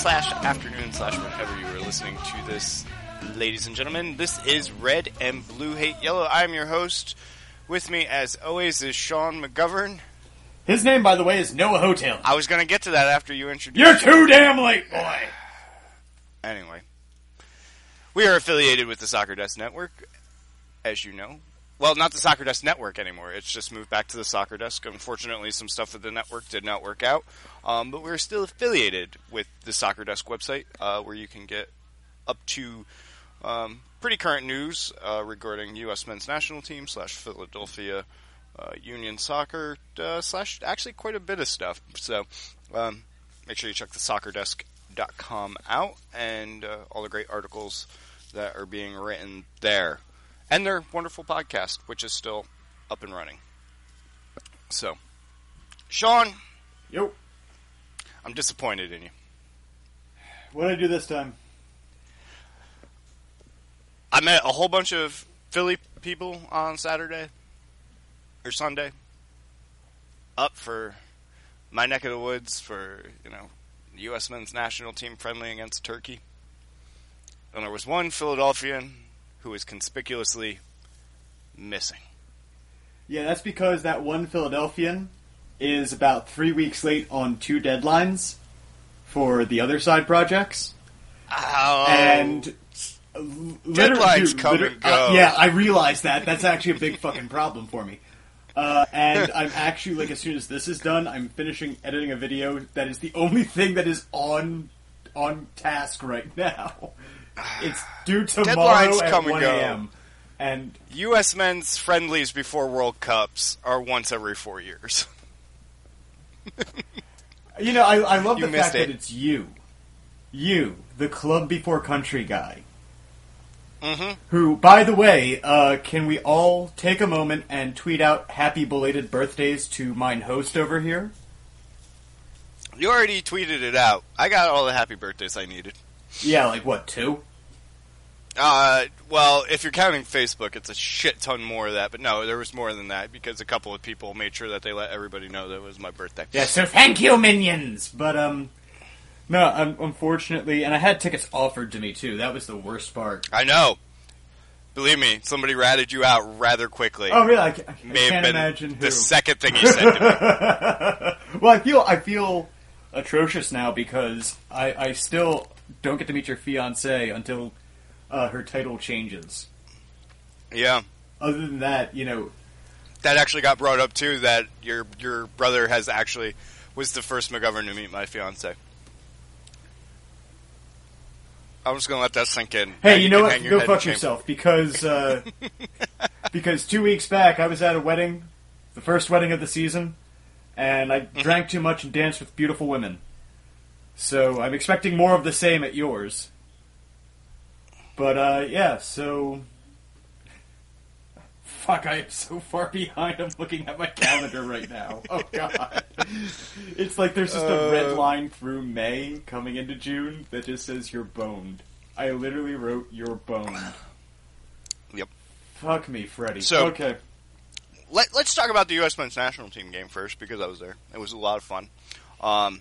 slash afternoon slash whenever you are listening to this, ladies and gentlemen. This is Red and Blue Hate Yellow. I am your host. With me, as always, is Sean McGovern. His name, by the way, is Noah Hotel. I was going to get to that after you introduced. You're too damn late, boy. Anyway, we are affiliated with the Soccer Desk Network, as you know. Well, not the Soccer Desk Network anymore. It's just moved back to the Soccer Desk. Unfortunately, some stuff with the network did not work out. Um, but we're still affiliated with the Soccer Desk website, uh, where you can get up to um, pretty current news uh, regarding U.S. men's national team slash Philadelphia uh, Union Soccer uh, slash actually quite a bit of stuff. So um, make sure you check the soccerdesk.com out and uh, all the great articles that are being written there. And their wonderful podcast, which is still up and running. So, Sean, Yo, I'm disappointed in you. what did I do this time? I met a whole bunch of Philly people on Saturday or Sunday up for my neck of the woods for, you know, the U.S. men's national team friendly against Turkey. And there was one Philadelphian who was conspicuously missing. Yeah, that's because that one Philadelphian is about three weeks late on two deadlines for the other side projects, Oh, and Deadlines come liter- and go. uh, yeah, I realize that. That's actually a big fucking problem for me. Uh, and I'm actually like, as soon as this is done, I'm finishing editing a video that is the only thing that is on on task right now. It's due tomorrow Deadlines at come and 1 go. a.m. And U.S. men's friendlies before World Cups are once every four years. You know, I, I love You the missed fact it. that it's you, you, the club before country guy. Mm-hmm. Who, by the way, uh, can we all take a moment and tweet out happy belated birthdays to mine host over here? You already tweeted it out. I got all the happy birthdays I needed. Yeah, like what two? Uh, well, if you're counting Facebook, it's a shit ton more of that. But no, there was more than that because a couple of people made sure that they let everybody know that it was my birthday. Yeah, so thank you, minions. But um, no, un- unfortunately, and I had tickets offered to me too. That was the worst part. I know. Believe me, somebody ratted you out rather quickly. Oh, really? I, ca- I May have can't been imagine who. the second thing you said to me. well, I feel I feel atrocious now because I, I still don't get to meet your fiance until uh, her title changes. Yeah, Other than that, you know, that actually got brought up too. That your your brother has actually was the first McGovern to meet my fiance. I'm just gonna let that sink in. Now hey, you know what? Go fuck yourself because uh, because two weeks back I was at a wedding, the first wedding of the season, and I Mm-hmm. drank too much and danced with beautiful women. So I'm expecting more of the same at yours. But uh, yeah, so fuck, I am so far behind. I'm looking at my calendar right now. Oh god, it's like there's just a red Uh. line through May coming into June that just says you're boned. I literally wrote you're boned. Yep. Fuck me, Freddy. So- okay, Let, let's talk about the U.S. men's national team game first because I was there. It was a lot of fun. Um,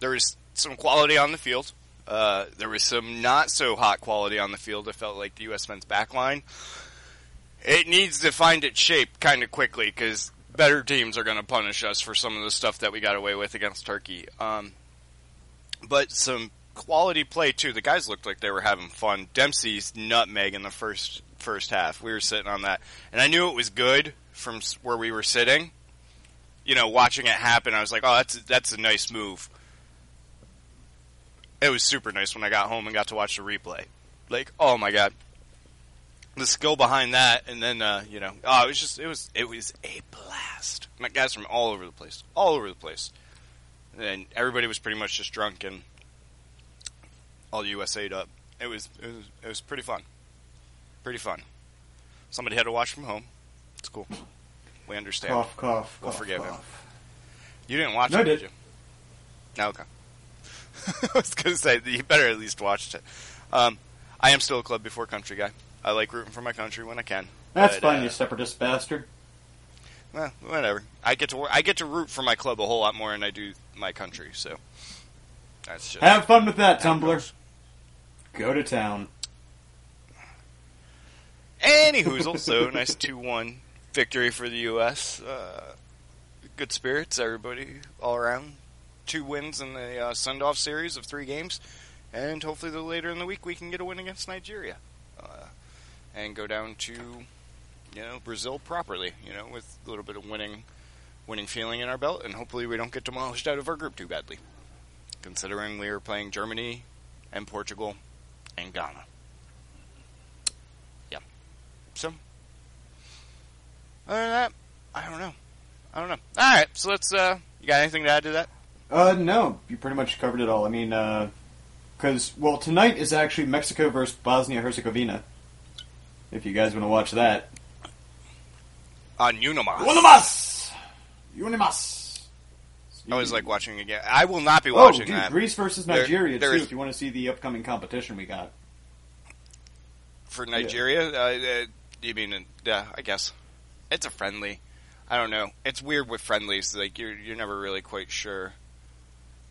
there was some quality on the field. Uh, there was some not so hot quality on the field. I felt like the U.S. men's back line. It needs to find its shape kind of quickly because better teams are going to punish us for some of the stuff that we got away with against Turkey. Um, but some quality play too. The guys looked like they were having fun. Dempsey's nutmeg in the first first half. We were sitting on that, and I knew it was good from where we were sitting. You know, watching it happen, I was like, "Oh, that's that's a nice move." It was super nice when I got home and got to watch the replay. Like, oh my god, the skill behind that, and then uh, you know, oh, it was just it was it was a blast. Met guys from all over the place, all over the place, and everybody was pretty much just drunk and all USA'd up. It was it was it was pretty fun, pretty fun. somebody had to watch from home. It's cool. We understand. Cough, cough. We'll cough, forgive him. You didn't watch No, it, did did. you? No, okay. I was going to say you better at least watched it. Um, I am still a club before country guy. I like rooting for my country when I can. That's but, fine, uh, you separatist bastard. Well, whatever. I get to I get to root for my club a whole lot more than I do my country. So that's just Have fun with that, Tumblr. Go to town. Any hoozle, so nice two one victory for the U.S. Uh, good spirits, everybody all around. Two wins in the uh, send off series of three games, and hopefully the later in the week we can get a win against Nigeria, and go down to you know Brazil properly, you know, with a little bit of winning winning feeling in our belt, and hopefully we don't get demolished out of our group too badly, considering we are playing Germany and Portugal and Ghana. Yeah. So, other than that, I don't know. I don't know. All right, so let's. uh You got anything to add to that? Uh, no, you pretty much covered it all. I mean, uh 'cause because well, tonight is actually Mexico versus Bosnia Herzegovina. If you guys want to watch that, On Unimas. Unimas, Unimas. I always like watching again. I will not be Oh, watching dude, that Greece versus Nigeria there too. is- If you want to see the upcoming competition we got. for Nigeria. Uh, uh, you mean? uh, Yeah, I guess it's a friendly. I don't know. It's weird with friendlies. Like you're you're never really quite sure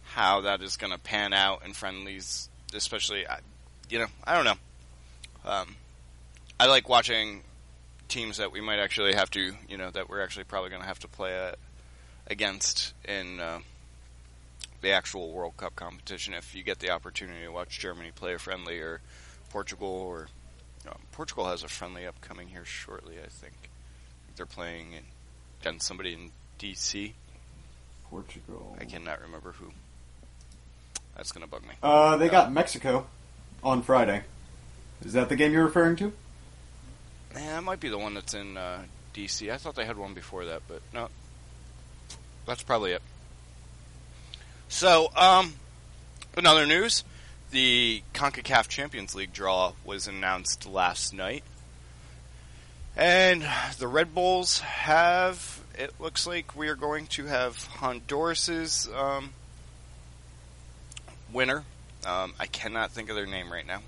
how that is going to pan out in friendlies, especially. uh, You know, I don't know. Um, I like watching teams that we might actually have to, you know, that we're actually probably going to have to play uh, against in uh, the actual World Cup competition. If you get the opportunity to watch Germany play a friendly or Portugal or um, Portugal has a friendly upcoming here shortly. I think they're playing in, against somebody in DC. Portugal. I cannot remember who. That's gonna bug me. Uh, they got Mexico on Friday. Is that the game you're referring to? Man, that might be the one that's in uh, DC. I thought they had one before that, but no. That's probably it. So, um, another news: the Concacaf Champions League draw was announced last night, and the Red Bulls have. It looks like we are going to have Honduras's um, winner. Um, I cannot think of their name right now.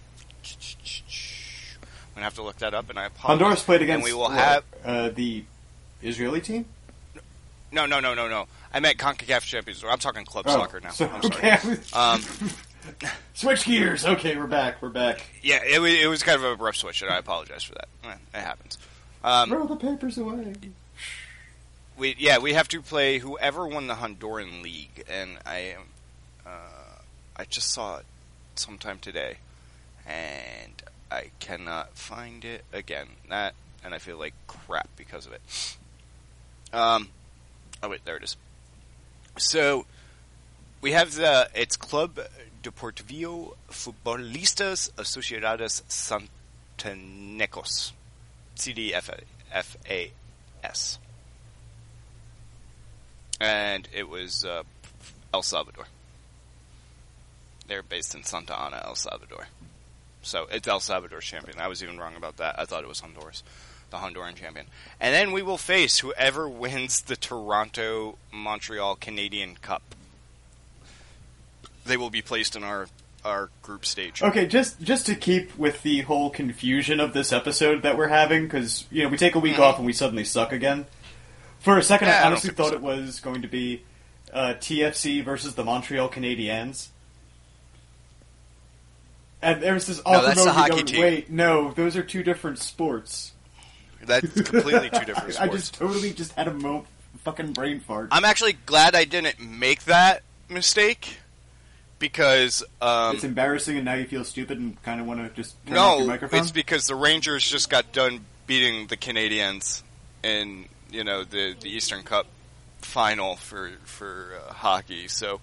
I'm gonna have to look that up, and I apologize. Honduras played against. And we will what, have uh, the Israeli team. no, no, no, no, no. I meant Concacaf Champions. I'm talking club Oh, soccer now. so- I'm sorry. okay, Um, Switch gears. Okay, we're back. We're back. yeah, it, it was kind of a rough switch, and I apologize for that. Eh, It happens. Um, Throw the papers away. we yeah, we have to play whoever won the Honduran league, and I. Uh, I just saw it sometime today, and I cannot find it again. That and I feel like crap because of it. Um. Oh wait, there it is. So we have the it's Club Deportivo Futbolistas Asociados Santanecos, CDFAS, and it was uh, El Salvador. They're based in Santa Ana, El Salvador. So it's El Salvador's champion. I was even wrong about that. I thought it was Honduras, the Honduran champion. And then we will face whoever wins the Toronto Montreal Canadian Cup. They will be placed in our our group stage. Okay, just just to keep with the whole confusion of this episode that we're having, because you know we take a week Mhm. off and we suddenly suck again. For a second, Yeah, I I honestly we thought suck. it was going to be uh, TFC versus the Montreal Canadiens. And there was this awkward that's the hockey team. wait, no, those are two different sports. That's completely two different sports. I just totally just had a mo- fucking brain fart. I'm actually glad I didn't make that mistake because um, it's embarrassing, and now you feel stupid and kind of want to just turn off your no, microphone. it's because the Rangers just got done beating the Canadians in you know the the Eastern Cup final for for uh, hockey. So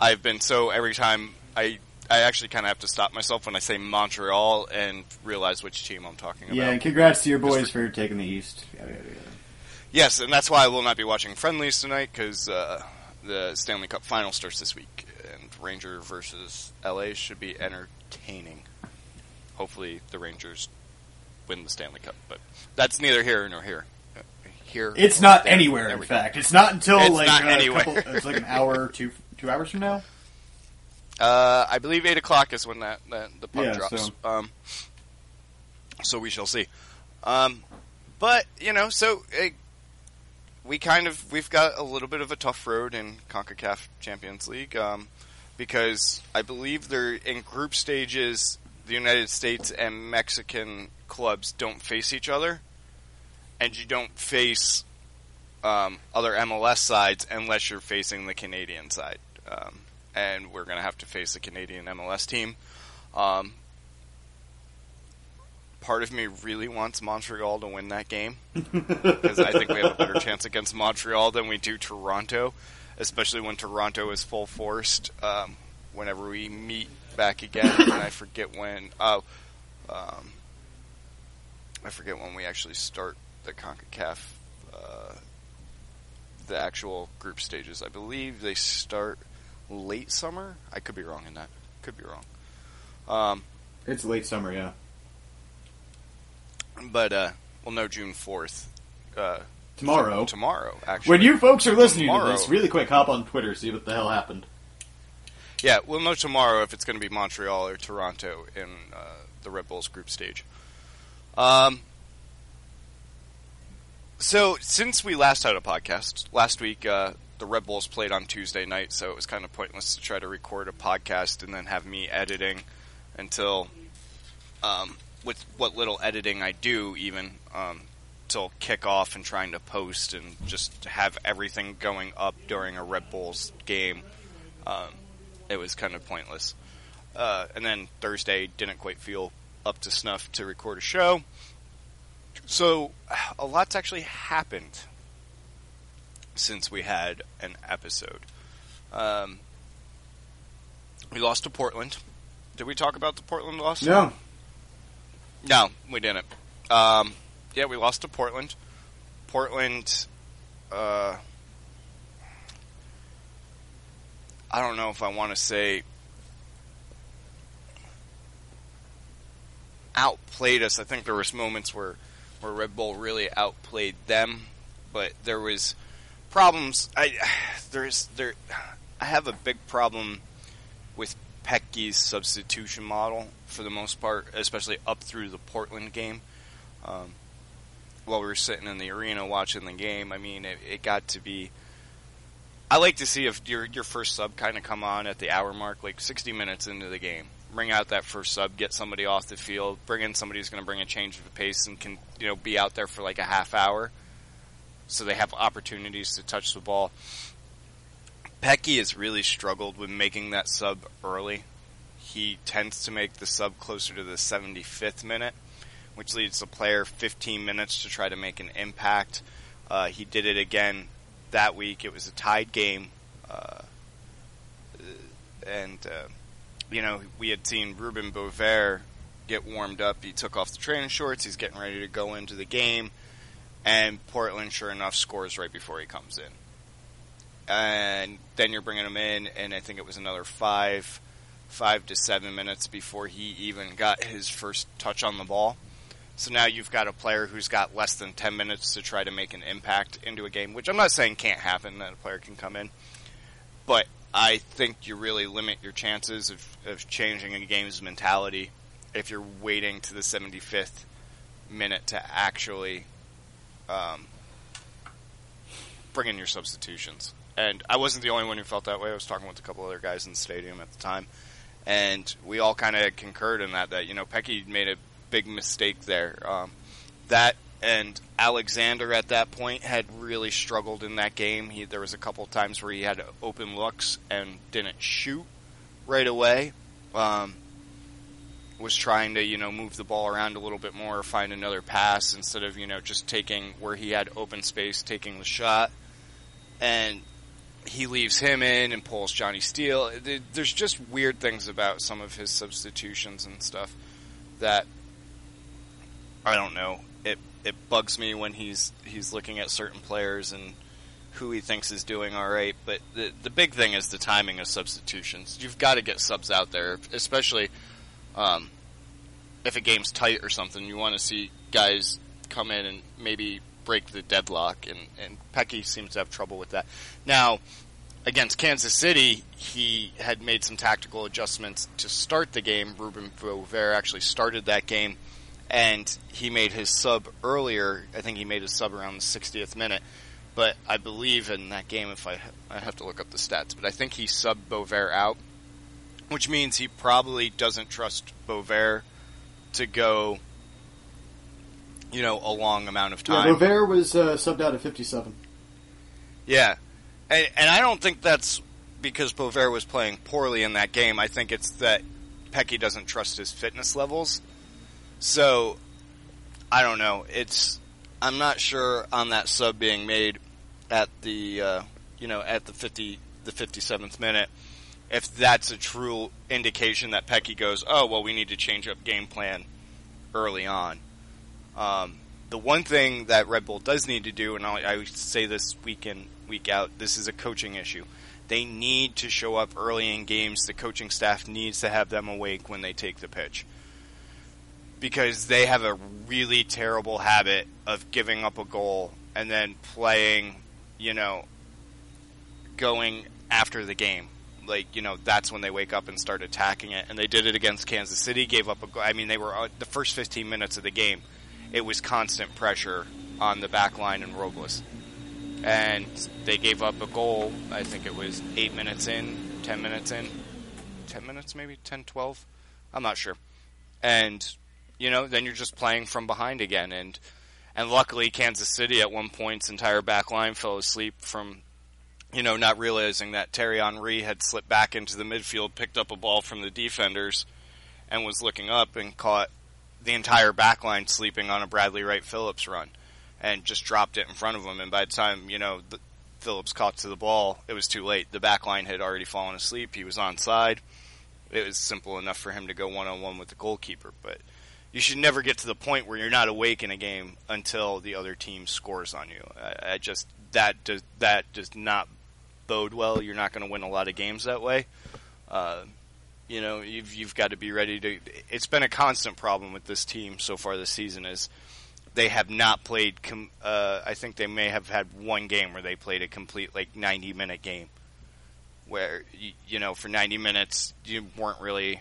I've been so every time I I actually kind of have to stop myself when I say Montreal and realize which team I'm talking about. yeah, and congrats to your boys for- for taking the East. Yes, and that's why I will not be watching friendlies tonight because uh, the Stanley Cup final starts this week, and Ranger versus LA should be entertaining. Hopefully, the Rangers win the Stanley Cup. But that's neither here nor here. Uh, Here, It's not there. anywhere. In fact, it's not until It's like not anywhere. couple. It's like an hour, two two hours from now. Uh, I believe eight o'clock is when that, that the puck Yeah, drops. so- Um, so we shall see. Um, but you know, so uh, we kind of we've got a little bit of a tough road in Concacaf Champions League um, because I believe they're in group stages. The United States and Mexican clubs don't face each other, and you don't face um, other MLS sides unless you're facing the Canadian side. Um, and we're going to have to face the Canadian MLS team. Um, part of me really wants Montreal to win that game because I think we have a better chance against Montreal than we do Toronto, especially when Toronto is full forced. Um, whenever we meet back again, and I forget when. Oh, um, I forget when we actually start the Concacaf. Uh, the actual group stages. I believe they start late summer. I could be wrong in that. Could be wrong. Um, It's late summer, yeah. but uh, we'll know June fourth. Uh, Tomorrow. tomorrow, actually. When you folks are listening Tomorrow. to this, really quick, hop on Twitter, see what the hell happened. Yeah, we'll know tomorrow if it's going to be Montreal or Toronto in uh, the Red Bulls group stage. Um, so since we last had a podcast last week, uh, the Red Bulls played on Tuesday night, so it was kind of pointless to try to record a podcast and then have me editing until, um, with what little editing I do, even um, till kickoff and trying to post and just have everything going up during a Red Bulls game. Um, it was kind of pointless. Uh, and then Thursday didn't quite feel up to snuff to record a show. So a lot's actually happened since we had an episode. Um, we lost to Portland. Did we talk about the Portland loss? No. No, we didn't. Um, yeah, we lost to Portland. Portland. Uh, I don't know if I want to say outplayed us. I think there was moments where where Red Bull really outplayed them, but there was problems. I there's there. I have a big problem with Petke's substitution model for the most part, especially up through the Portland game. Um, while we were sitting in the arena watching the game, I mean, it, it got to be. I like to see if your your first sub kind of come on at the hour mark, like 60 minutes into the game. Bring out that first sub, get somebody off the field, bring in somebody who's going to bring a change of pace and can you know be out there for like a half hour, so they have opportunities to touch the ball. Petke has really struggled with making that sub early. He tends to make the sub closer to the 75th minute, which leads the player 15 minutes to try to make an impact. Uh, he did it again that week. It was a tied game, uh, and uh, you know we had seen Ruben Bover get warmed up. He took off the training shorts. He's getting ready to go into the game, and Portland, sure enough, scores right before he comes in and then you're bringing him in, and I think it was another five, five to seven minutes before he even got his first touch on the ball. So now you've got a player who's got less than ten minutes to try to make an impact into a game, which I'm not saying can't happen that a player can come in, but I think you really limit your chances of, of changing a game's mentality if you're waiting to the 75th minute to actually um, bring in your substitutions. And I wasn't the only one who felt that way. I was talking with a couple other guys in the stadium at the time, and we all kind of concurred in that. That you know, Petke made a big mistake there. Um, that and Alexander at that point had really struggled in that game. He there was a couple times where he had open looks and didn't shoot right away. Um, was trying to you know move the ball around a little bit more, find another pass instead of you know just taking where he had open space, taking the shot, and he leaves him in and pulls Jonny Steele. There's just weird things about some of his substitutions and stuff that I don't know. It it bugs me when he's he's looking at certain players and who he thinks is doing all right. But the the big thing is the timing of substitutions. You've got to get subs out there, especially um, if a game's tight or something, you want to see guys come in and maybe break the deadlock, and and Petke seems to have trouble with that. Now, against Kansas City, he had made some tactical adjustments to start the game. Ruben Bover actually started that game, and he made his sub earlier. I think he made his sub around the 60th minute. But I believe in that game, if I I have to look up the stats, but I think he subbed Bover out, which means he probably doesn't trust Bover to go, you know, a long amount of Yeah, time. Bover was uh, subbed out at 57. Yeah, and, and I don't think that's because Bover was playing poorly in that game. I think it's that Petke doesn't trust his fitness levels. So I don't know. It's I'm not sure on that sub being made at the uh, you know at the fifty the fifty seventh minute if that's a true indication that Petke goes, oh well, we need to change up game plan early on. Um, the one thing that Red Bull does need to do, and I, I say this week in week out, this is a coaching issue. They need to show up early in games. The coaching staff needs to have them awake when they take the pitch because they have a really terrible habit of giving up a goal and then playing, you know, going after the game. Like, you know, that's when they wake up and start attacking it. And they did it against Kansas City, gave up a. I mean, they were uh, the first 15 minutes of the game, it was constant pressure on the back line and Robles. And they gave up a goal, I think it was 8 minutes in, 10 minutes in. 10 minutes maybe? 10, 12? I'm not sure. And you know, then you're just playing from behind again. And and luckily, Kansas City at one point's entire back line fell asleep from, you know, not realizing that Thierry Henry had slipped back into the midfield, picked up a ball from the defenders, and was looking up and caught the entire back line sleeping on a Bradley Wright Phillips run, and just dropped it in front of him. And by the time you know the, Phillips caught to the ball, it was too late. The back line had already fallen asleep. He was onside. It was simple enough for him to go one on one with the goalkeeper, but you should never get to the point where you're not awake in a game until the other team scores on you. I, I just that does that does not bode well. You're not going to win a lot of games that way. Uh, you know, you've you've got to be ready to. It's been a constant problem with this team so far this season is they have not played. Com, uh, I think they may have had one game where they played a complete like 90 minute game, where you, you know for 90 minutes you weren't really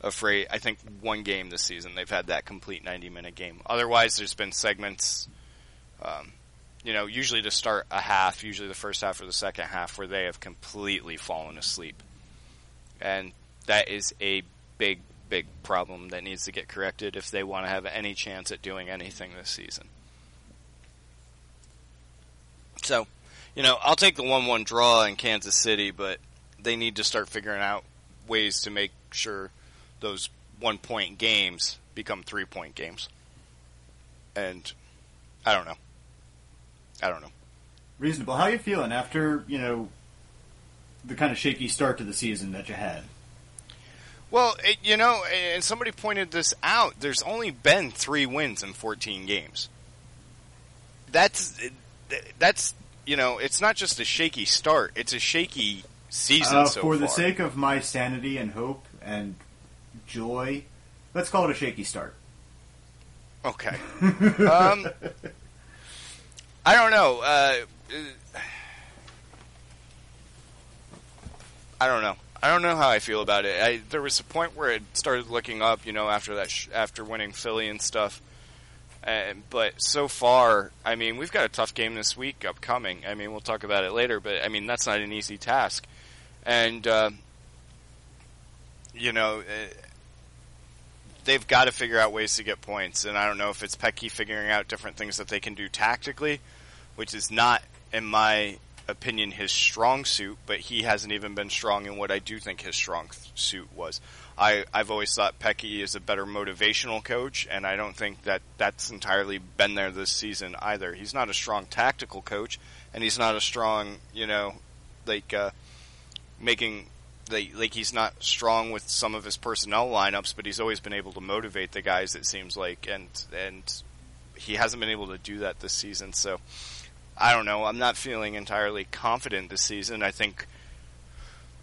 afraid. I think one game this season they've had that complete 90 minute game. Otherwise, there's been segments, um, you know, usually to start a half, usually the first half or the second half, where they have completely fallen asleep, and that is a big, big problem that needs to get corrected if they want to have any chance at doing anything this season. So, you know, I'll take the one-one draw in Kansas City, but they need to start figuring out ways to make sure those one point games become three point games. And I don't know. I don't know. Reasonable. How are you feeling after, you know, the kind of shaky start to the season that you had? Well, it, you know, and somebody pointed this out. There's only been three wins in 14 games. That's that's you know, it's not just a shaky start; it's a shaky season Uh, so for far. the sake of my sanity and hope and joy, let's call it a shaky start. Okay. um, I don't know. Uh, uh, I don't know. I don't know how I feel about it. I, there was a point where it started looking up, you know, after that, sh- after winning Philly and stuff. And, but so far, I mean, we've got a tough game this week upcoming. I mean, we'll talk about it later, but I mean, that's not an easy task. And, uh, you know, uh, they've got to figure out ways to get points. And I don't know if it's Petke figuring out different things that they can do tactically, which is not, in my opinion, his strong suit, but he hasn't even been strong in what I do think his strong suit was. I, I've always thought Petke is a better motivational coach, and I don't think that that's entirely been there this season either. He's not a strong tactical coach, and he's not a strong, you know, like, uh, making like, like he's not strong with some of his personnel lineups, but he's always been able to motivate the guys. It seems like, and and he hasn't been able to do that this season. So I don't know. I'm not feeling entirely confident this season. I think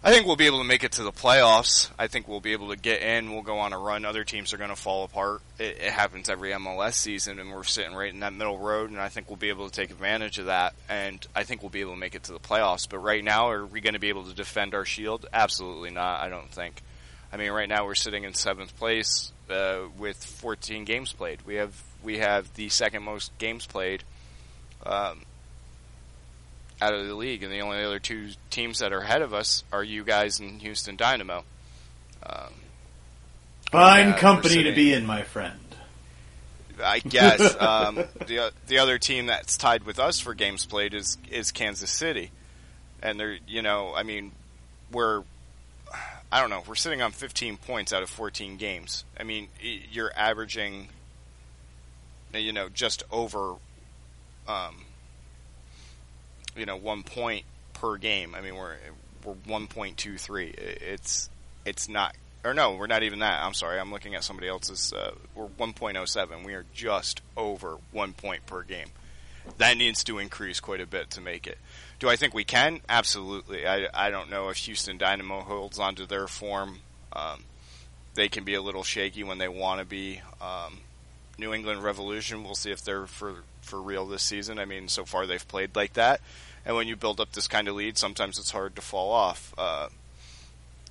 I think we'll be able to make it to the playoffs. I think we'll be able to get in. We'll go on a run. Other teams are going to fall apart. It, it happens every MLS season, and we're sitting right in that middle road. And I think we'll be able to take advantage of that. And I think we'll be able to make it to the playoffs. But right now, are we going to be able to defend our shield? Absolutely not. I don't think. I mean, right now we're sitting in seventh place uh, with 14 games played. We have we have the second most games played. Um, out of the league, and the only other two teams that are ahead of us are you guys and Houston Dynamo. Um, Fine Yeah, company to be in, my friend. I guess um, the the other team that's tied with us for games played is is Kansas City, and they're you know I mean we're I don't know we're sitting on 15 points out of 14 games. I mean you're averaging you know just over um, you know one point per game. I mean we're we're 1.23. It's it's not or no, we're not even that. I'm sorry. I'm looking at somebody else's. Uh, we're 1.07. We are just over one point per game. That needs to increase quite a bit to make it. Do I think we can? Absolutely. I, I don't know if Houston Dynamo holds onto their form. Um, they can be a little shaky when they want to be. Um, New England Revolution, we'll see if they're for for real this season. I mean, so far they've played like that, and when you build up this kind of lead, sometimes it's hard to fall off. Uh,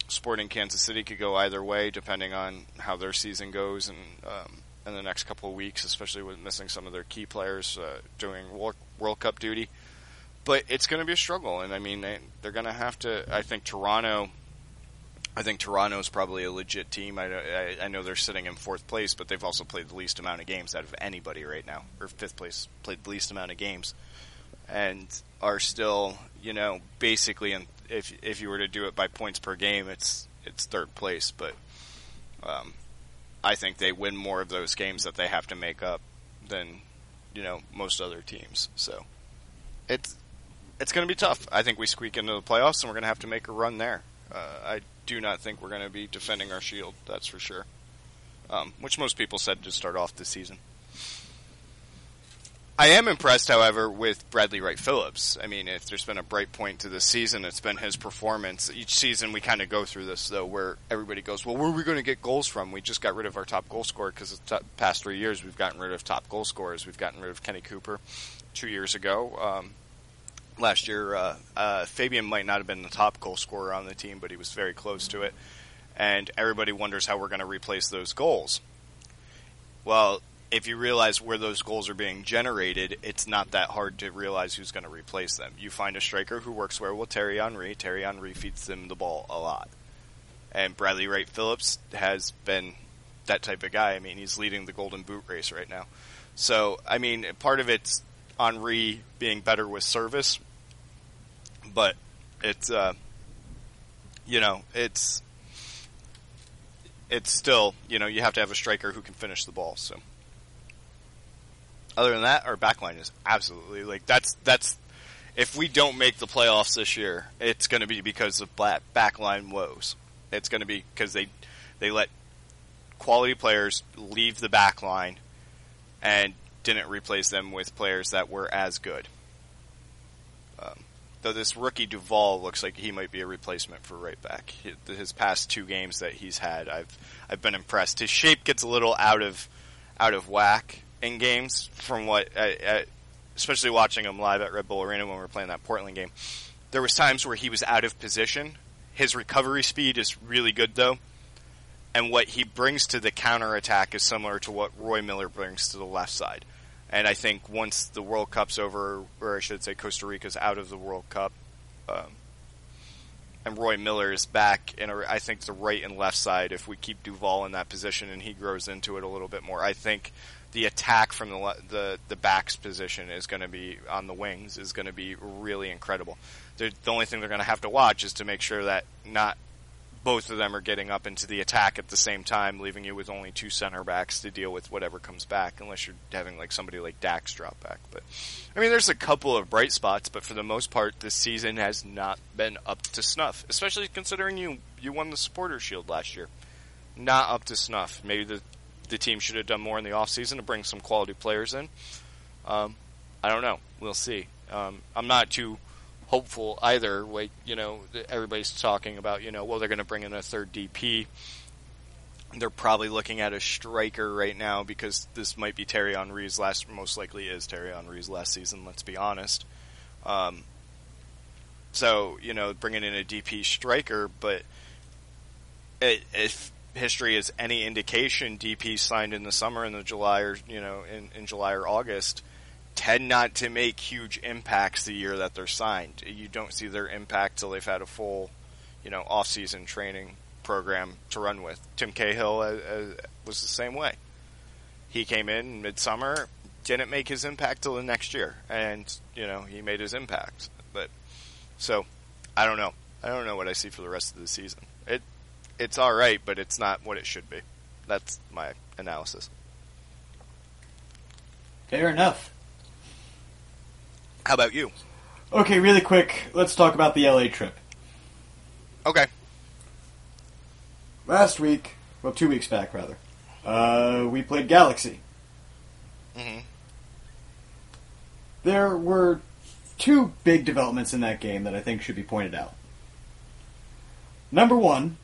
Sporting Kansas City could go either way, depending on how their season goes, and um, in the next couple of weeks, especially with missing some of their key players uh, doing World, Cup duty. But it's going to be a struggle, and I mean they, they're going to have to. I think Toronto. I think Toronto's probably a legit team. I, I, I know they're sitting in fourth place, but they've also played the least amount of games out of anybody right now, or fifth place played the least amount of games, and are still, you know, basically in if if you were to do it by points per game, it's it's third place. But um, I think they win more of those games that they have to make up than you know most other teams. So it's it's going to be tough. I think we squeak into the playoffs, and we're going to have to make a run there. Uh, I do not think we're going to be defending our shield. That's for sure. Um, which most people said to start off the season. I am impressed, however, with Bradley Wright Phillips. I mean, if there's been a bright point to this season, it's been his performance. Each season, we kind of go through this, though, where everybody goes, Well, where are we going to get goals from? We just got rid of our top goal scorer because the past three years, we've gotten rid of top goal scorers. We've gotten rid of Kenny Cooper two years ago. Um, last year, uh, uh, Fabian might not have been the top goal scorer on the team, but he was very close to it. And everybody wonders how we're going to replace those goals. Well, if you realize where those goals are being generated, it's not that hard to realize who's going to replace them. You find a striker who works well with Thierry Henry. Thierry Henry feeds them the ball a lot. And Bradley Wright Phillips has been that type of guy. I mean, he's leading the Golden Boot race right now. So, I mean, part of it's Henri being better with service, but it's, uh, you know, it's, it's still, you know, you have to have a striker who can finish the ball, so other than that, our backline is absolutely like that's that's if we don't make the playoffs this year, it's going to be because of black backline woes. It's going to be because they they let quality players leave the backline and didn't replace them with players that were as good. Um, though this rookie Duvall looks like he might be a replacement for right back. His past two games that he's had, I've I've been impressed. His shape gets a little out of out of whack in games from what, I, I, especially watching him live at Red Bull Arena when we were playing that Portland game. There was times where he was out of position. His recovery speed is really good though, and what he brings to the counter attack is similar to what Roy Miller brings to the left side. And I think once the World Cup's over, or I should say Costa Rica's out of the World Cup, um, and Roy Miller is back in I think the right and left side. If we keep Duvall in that position and he grows into it a little bit more, I think the attack from the the the backs position is going to be on the wings is going to be really incredible. The only thing they're going to have to watch is to make sure that not both of them are getting up into the attack at the same time, leaving you with only two center backs to deal with whatever comes back, unless you're having like somebody like Dax drop back. But I mean, there's a couple of bright spots, but for the most part, this season has not been up to snuff. Especially considering you you won the Supporter Shield last year, not up to snuff. Maybe the the team should have done more in the off season to bring some quality players in. Um, I don't know. We'll see. Um, I'm not too hopeful either. Like you know, everybody's talking about you know, well they're going to bring in a third DP. They're probably looking at a striker right now because this might be Thierry Henry's last. Most likely is Thierry Henry's last season. Let's be honest. Um, so you know, bringing in a DP striker, but it, if history is any indication, DP signed in the summer in the July or you know in, in July or August tend not to make huge impacts the year that they're signed. You don't see their impact till they've had a full, you know, off-season training program to run with. Tim Cahill uh, uh, was the same way. He came in midsummer, didn't make his impact till the next year, and you know he made his impact. But so I don't know. I don't know what I see for the rest of the season. It it's all right, but it's not what it should be. That's my analysis. Fair enough. How about you? Okay, really quick, let's talk about the LA trip. Okay. Last week, well, two weeks back, rather, uh, we played Galaxy. Mm-hmm. There were two big developments in that game that I think should be pointed out. Number one,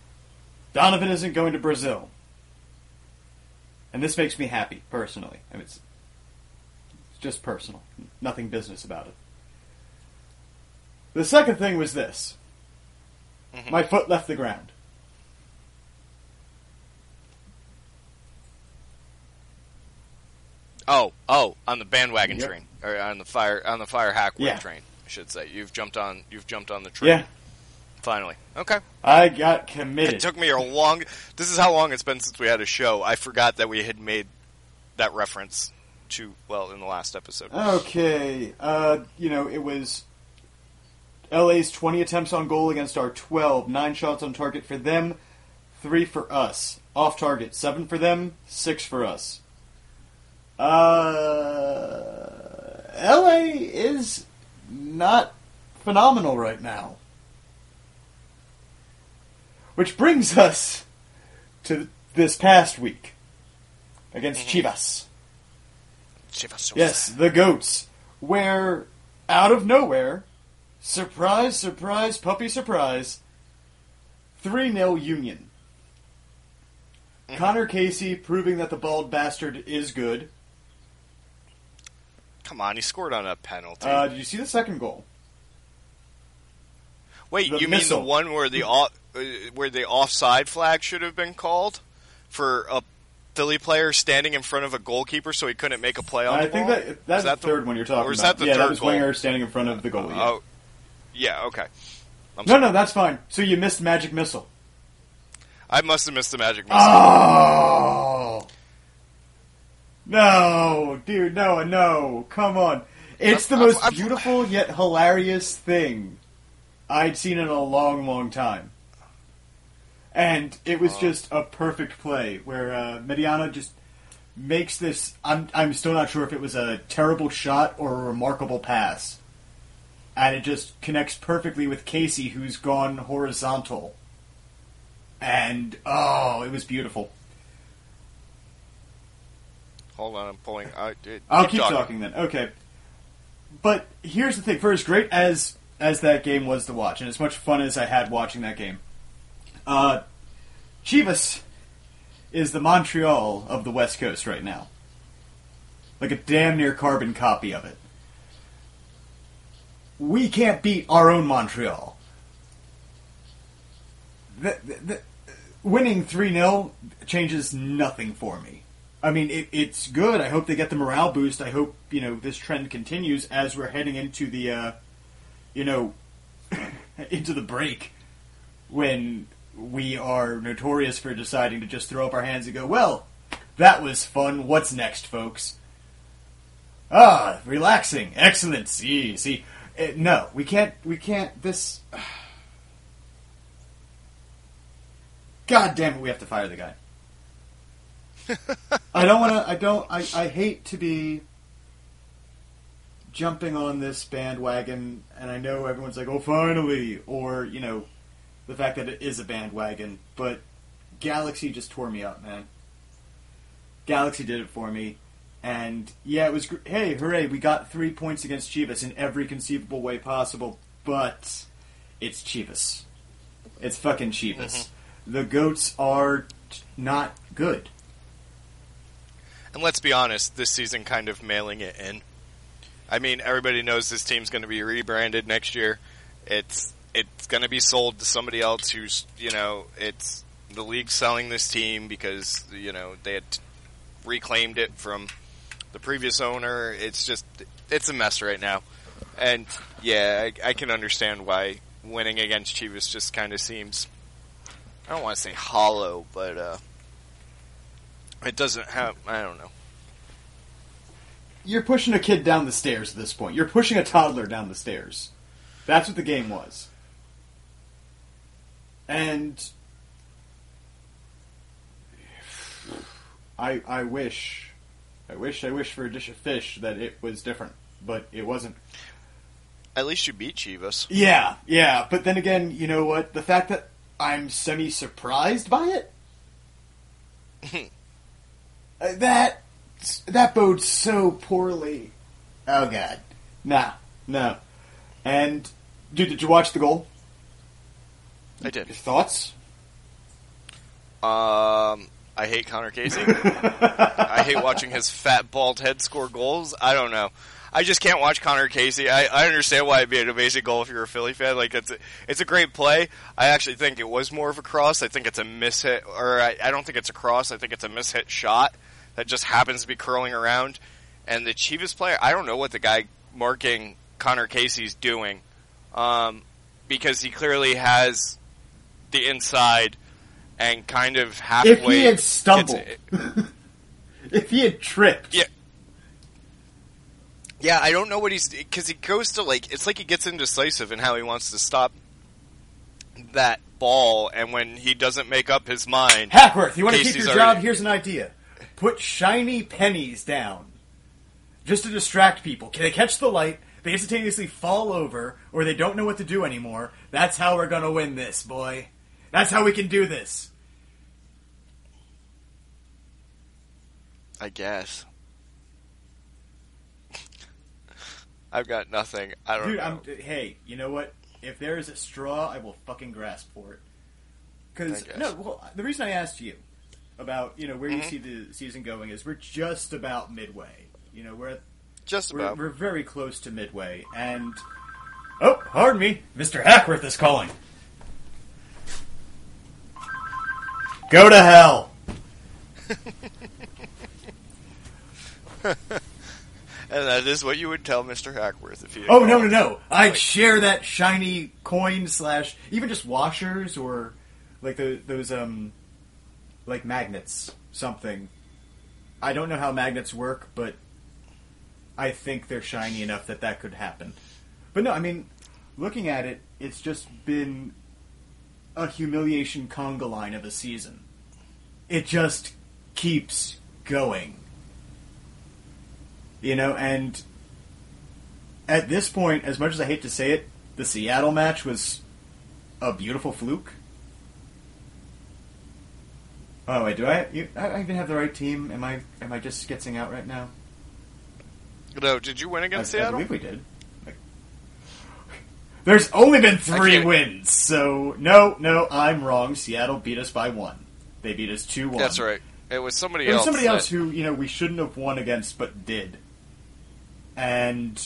Donovan isn't going to Brazil. And this makes me happy, personally. I mean, it's, it's just personal. Nothing business about it. The second thing was this. Mhm. My foot left the ground. Oh, oh, on the bandwagon Yep. train or on the fire on the fire Hackworth Yeah. train, I should say. You've jumped on you've jumped on the train. Yeah, Finally. Okay. I got committed. It took me a long This is how long it's been since we had a show. I forgot that we had made that reference to well in the last episode. Okay, uh, you know, it was LA's 20 attempts on goal against our 12. Nine shots on target for them, three for us. Off target, seven for them, six for us. Uh, LA is not phenomenal right now. Which brings us to this past week against Chivas. Yes, the goats. Where, out of nowhere, surprise, surprise, puppy surprise, 3 0 Union. Conor Casey proving that the bald bastard is good. Come on, he scored on a penalty. Uh, did you see the second goal? Wait, the you missile. mean the one where the off, uh, where the offside flag should have been called for a Philly player standing in front of a goalkeeper so he couldn't make a play on I the think ball? that that's Is that the third one you're talking or is about. that the yeah, third that was goal? Winger standing in front of the goalie. Oh, yeah, okay. I'm No, sorry. no, that's fine. So you missed Magic Missile. I must have missed the magic missile. Oh no, dude, no, no, come on! It's the I've- most I've- beautiful yet hilarious thing I'd seen in a long, long time, and it was just a perfect play where uh, Maidana just makes this. I'm I'm still not sure if it was a terrible shot or a remarkable pass, and it just connects perfectly with Casey, who's gone horizontal. And oh, it was beautiful. Hold on, I'm pulling. I, I'll keep talking. then. Okay. But here's the thing: for as great as as that game was to watch, and as much fun as I had watching that game, uh, Chivas is the Montreal of the West Coast right now, like a damn near carbon copy of it. We can't beat our own Montreal. The, the, the, winning 3 0 changes nothing for me. I mean, it, it's good. I hope they get the morale boost. I hope, you know, this trend continues as we're heading into the, uh, you know, into the break when we are notorious for deciding to just throw up our hands and go, well, that was fun. What's next, folks? Ah, relaxing. Excellent. See, see. Uh, no, we can't, we can't, this. God damn it, we have to fire the guy. I don't want to. I don't. I, I hate to be jumping on this bandwagon, and I know everyone's like, "Oh, finally," or you know, the fact that it is a bandwagon. But Galaxy just tore me up, man. Galaxy did it for me, and yeah, it was. Gr- hey, hooray! We got three points against Chivas in every conceivable way possible. but it's Chivas. It's fucking Chivas. Mm-hmm. The goats are t- not good. And let's be honest, this season kind of mailing it in. I mean, everybody knows this team's going to be rebranded next year. It's it's going to be sold to somebody else who's you know it's the league selling this team because you know they had reclaimed it from the previous owner. It's just it's a mess right now, and yeah, I, I can understand why winning against Chivas just kind of seems I don't want to say hollow, but uh, it doesn't have I don't know. You're pushing a kid down the stairs at this point. You're pushing a toddler down the stairs. That's what the game was. And I I wish I wish I wish for a dish of fish that it was different, but it wasn't. At least you beat Chivas. Yeah, yeah, but then again, you know what? The fact that I'm semi surprised by it uh, that that bodes so poorly. Oh god. Nah, no. And dude, did you watch the goal? I did. Your thoughts? Um, I hate Conor Casey. I hate watching his fat bald head score goals. I don't know. I just can't watch Conor Casey. I, I understand why it'd be an amazing goal if you're a Philly fan. Like it's a, it's a great play. I actually think it was more of a cross. I think it's a mishit, or I, I don't think it's a cross. I think it's a mishit shot that just happens to be curling around. And the Chivas player, I don't know what the guy marking Conor Casey's doing, um, because he clearly has the inside and kind of halfway. If he had stumbled, if he had tripped, Yeah. Yeah, I don't know what he's because he goes to like it's like he gets indecisive in how he wants to stop that ball, and when he doesn't make up his mind, Hackworth, you want to keep your already- job? Here's an idea: put shiny pennies down, just to distract people. Can they catch the light? They instantaneously fall over, or they don't know what to do anymore. That's how we're gonna win this, boy. That's how we can do this. I guess I've got nothing. I don't Dude, know. I'm. Hey, you know what? If there is a straw, I will fucking grasp for it. Because no, well, the reason I asked you about you know where you Mhm. see the season going is we're just about midway. You know, we're Just We're, about. we're very close to midway, and oh, pardon me, Mr. Hackworth is calling. Go to hell. and that is what you would tell Mister Hackworth if you. Oh no, no, no! I'd share that shiny coin slash even just washers or like the, those um like magnets something. I don't know how magnets work, but I think they're shiny enough that that could happen. But no, I mean, looking at it, it's just been a humiliation conga line of a season. It just keeps going. You know, and at this point, as much as I hate to say it, the Seattle match was a beautiful fluke. Oh wait, do I? You, I even have the right team? Am I? Am I just skitzing out right now? No, did you win against I, I believe we did. There's only been three wins, so no, no, I'm wrong. Seattle beat us by one. They beat us two one. That's right. It was somebody else. It was else. somebody that- else who you know we shouldn't have won against, but did. And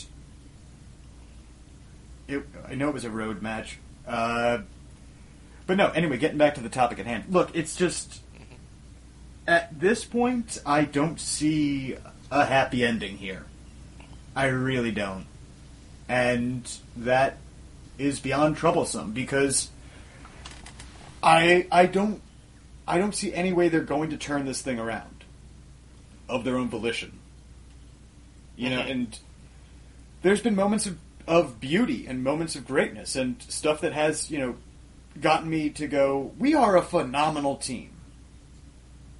it, I know it was a road match, uh, but no. Anyway, getting back to the topic at hand. Look, it's just at this point, I don't see a happy ending here. I really don't, and that is beyond troublesome because I I don't I don't see any way they're going to turn this thing around of their own volition. You know, and there's been moments of, of beauty and moments of greatness and stuff that has, you know, gotten me to go, we are a phenomenal team.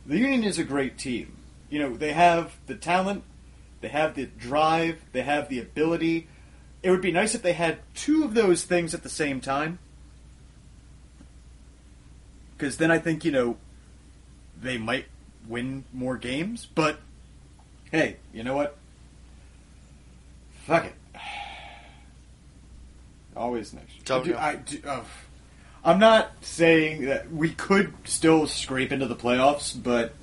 The Union is a great team. You know, they have the talent, they have the drive, they have the ability. It would be nice if they had two of those things at the same time. Because then I think, you know, they might win more games. But, hey, you know what? Fuck it. Always next year. Don't do-. I do- oh. I'm not saying that we could still scrape into the playoffs, but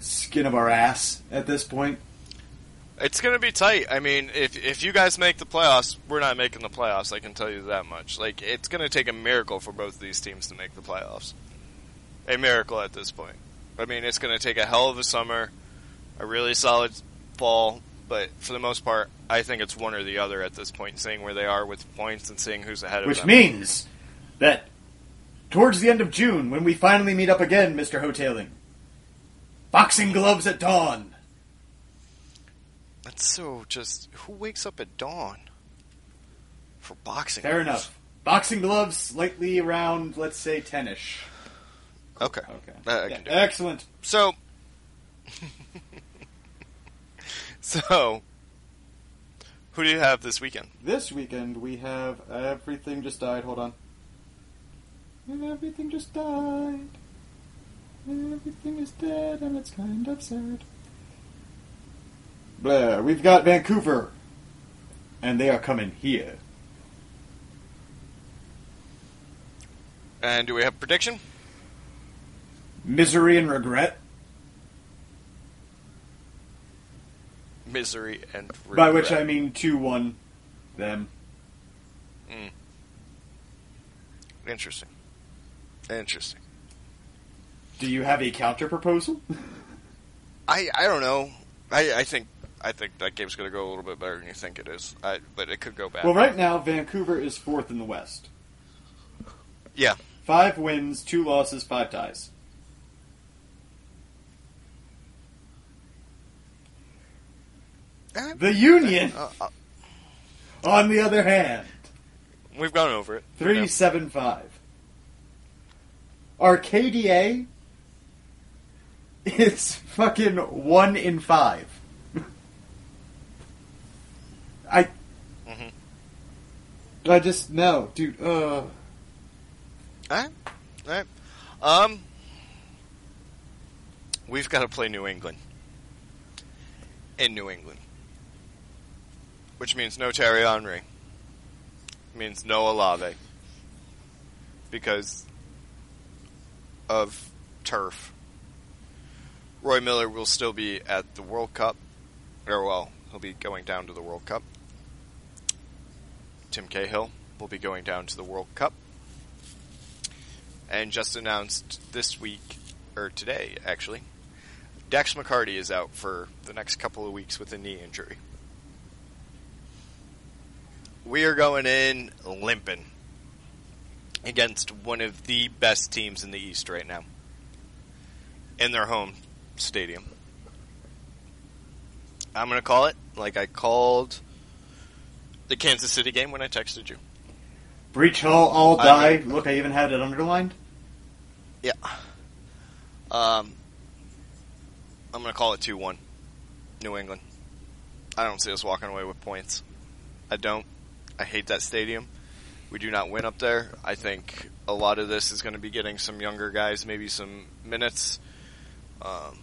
skin of our ass at this point. It's going to be tight. I mean, if if you guys make the playoffs, we're not making the playoffs. I can tell you that much. Like, it's going to take a miracle for both of these teams to make the playoffs. A miracle at this point. I mean, it's going to take a hell of a summer, a really solid fall, but for the most part, I think it's one or the other at this point. Seeing where they are with points and seeing who's ahead of Which them. means that towards the end of June, when we finally meet up again, Mr. Hotailing, boxing gloves at dawn. That's so just who wakes up at dawn for boxing? Fair gloves? enough. Boxing gloves slightly around, let's say, 10ish. Okay. Okay. Yeah, excellent. So, so, who do you have this weekend? This weekend we have Everything Just Died. Hold on. Everything just died. Everything is dead and it's kind of sad. Blah. We've got Vancouver. And they are coming here. And do we have a prediction? Misery and regret. Misery and By which I mean 2 1 them. Hmm. interesting. Interesting. Do you have a counter proposal? I I don't know. I I think I think that game's going to go a little bit better than you think it is. I, but it could go bad. well, right now, Vancouver is fourth in the West. Yeah. Five wins, two losses, five ties. The Union, uh, uh, on the other hand, we've gone over it. three seven five. Arcadia is fucking one in five. I, Mhm. I just no, dude. Uh, Alright. Alright. Um We've got to play New England. In New England. Which means no Thierry Henry. Means no Olave. Because of turf. Roy Miller will still be at the World Cup. Or well, he'll be going down to the World Cup. Tim Cahill will be going down to the World Cup and just announced this week, or today actually, Dax McCarty is out for the next couple of weeks with a knee injury. We are going in limping against one of the best teams in the East right now in their home stadium. I'm going to call it like I called the Kansas City game when I texted you. Breach Hall, all I die. mean- Look, I even had it underlined. Yeah. Um, I'm going to call it 2 1. New England. I don't see us walking away with points. I don't. I hate that stadium. We do not win up there. I think a lot of this is going to be getting some younger guys, maybe some minutes. Um,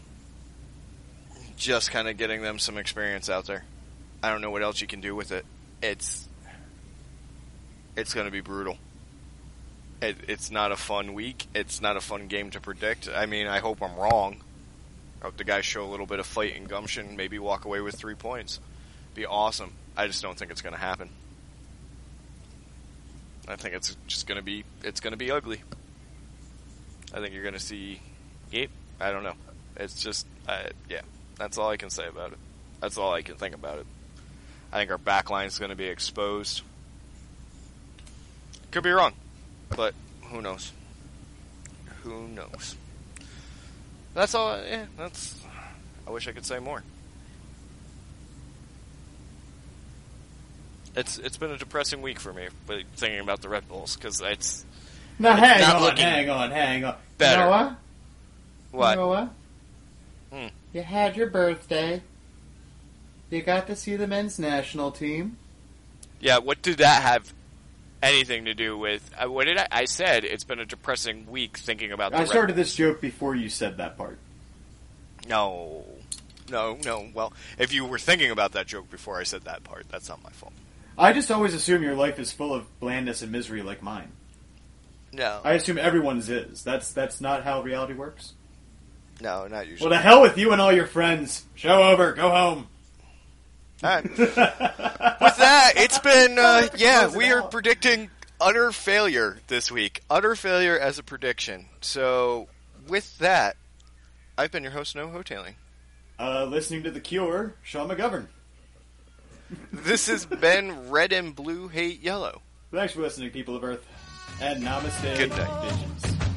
just kind of getting them some experience out there. I don't know what else you can do with it. It's it's going to be brutal. It, it's not a fun week. It's not a fun game to predict. I mean, I hope I'm wrong. I hope the guys show a little bit of fight and gumption, maybe walk away with three points. Be awesome. I just don't think it's going to happen. I think it's just going to be it's going to be ugly. I think you're going to see Yep, I don't know. It's just yeah, that's all I can say about it. That's all I can think about it. I think our back line is going to be exposed. Could be wrong, but who knows? Who knows? That's all. Yeah, that's. I wish I could say more. It's it's been a depressing week for me, but thinking about the Red Bulls because it's Now, It's hang not on, hang on, hang on. better. You know what? what You know what? Hmm. You had your birthday. You got to see the men's national team. Yeah, what did that have anything to do with? Uh, what did I? I said it's been a depressing week thinking about. The I Red started this joke before you said that part. No, no, no. Well, if you were thinking about that joke before I said that part, that's not my fault. I just always assume your life is full of blandness and misery like mine. No, I assume everyone's is. That's that's not how reality works. no, not usually. Well, to hell with you and all your friends. Show over. Go home. Right. With that, it's been uh, yeah. We are predicting utter failure this week. Utter failure as a prediction. So with that, I've been your host, No Hotailing. Uh, listening to The Cure, Sean McGovern. This has been Red and Blue Hate Yellow. Thanks for listening, people of Earth. And namaste, Good night. visions.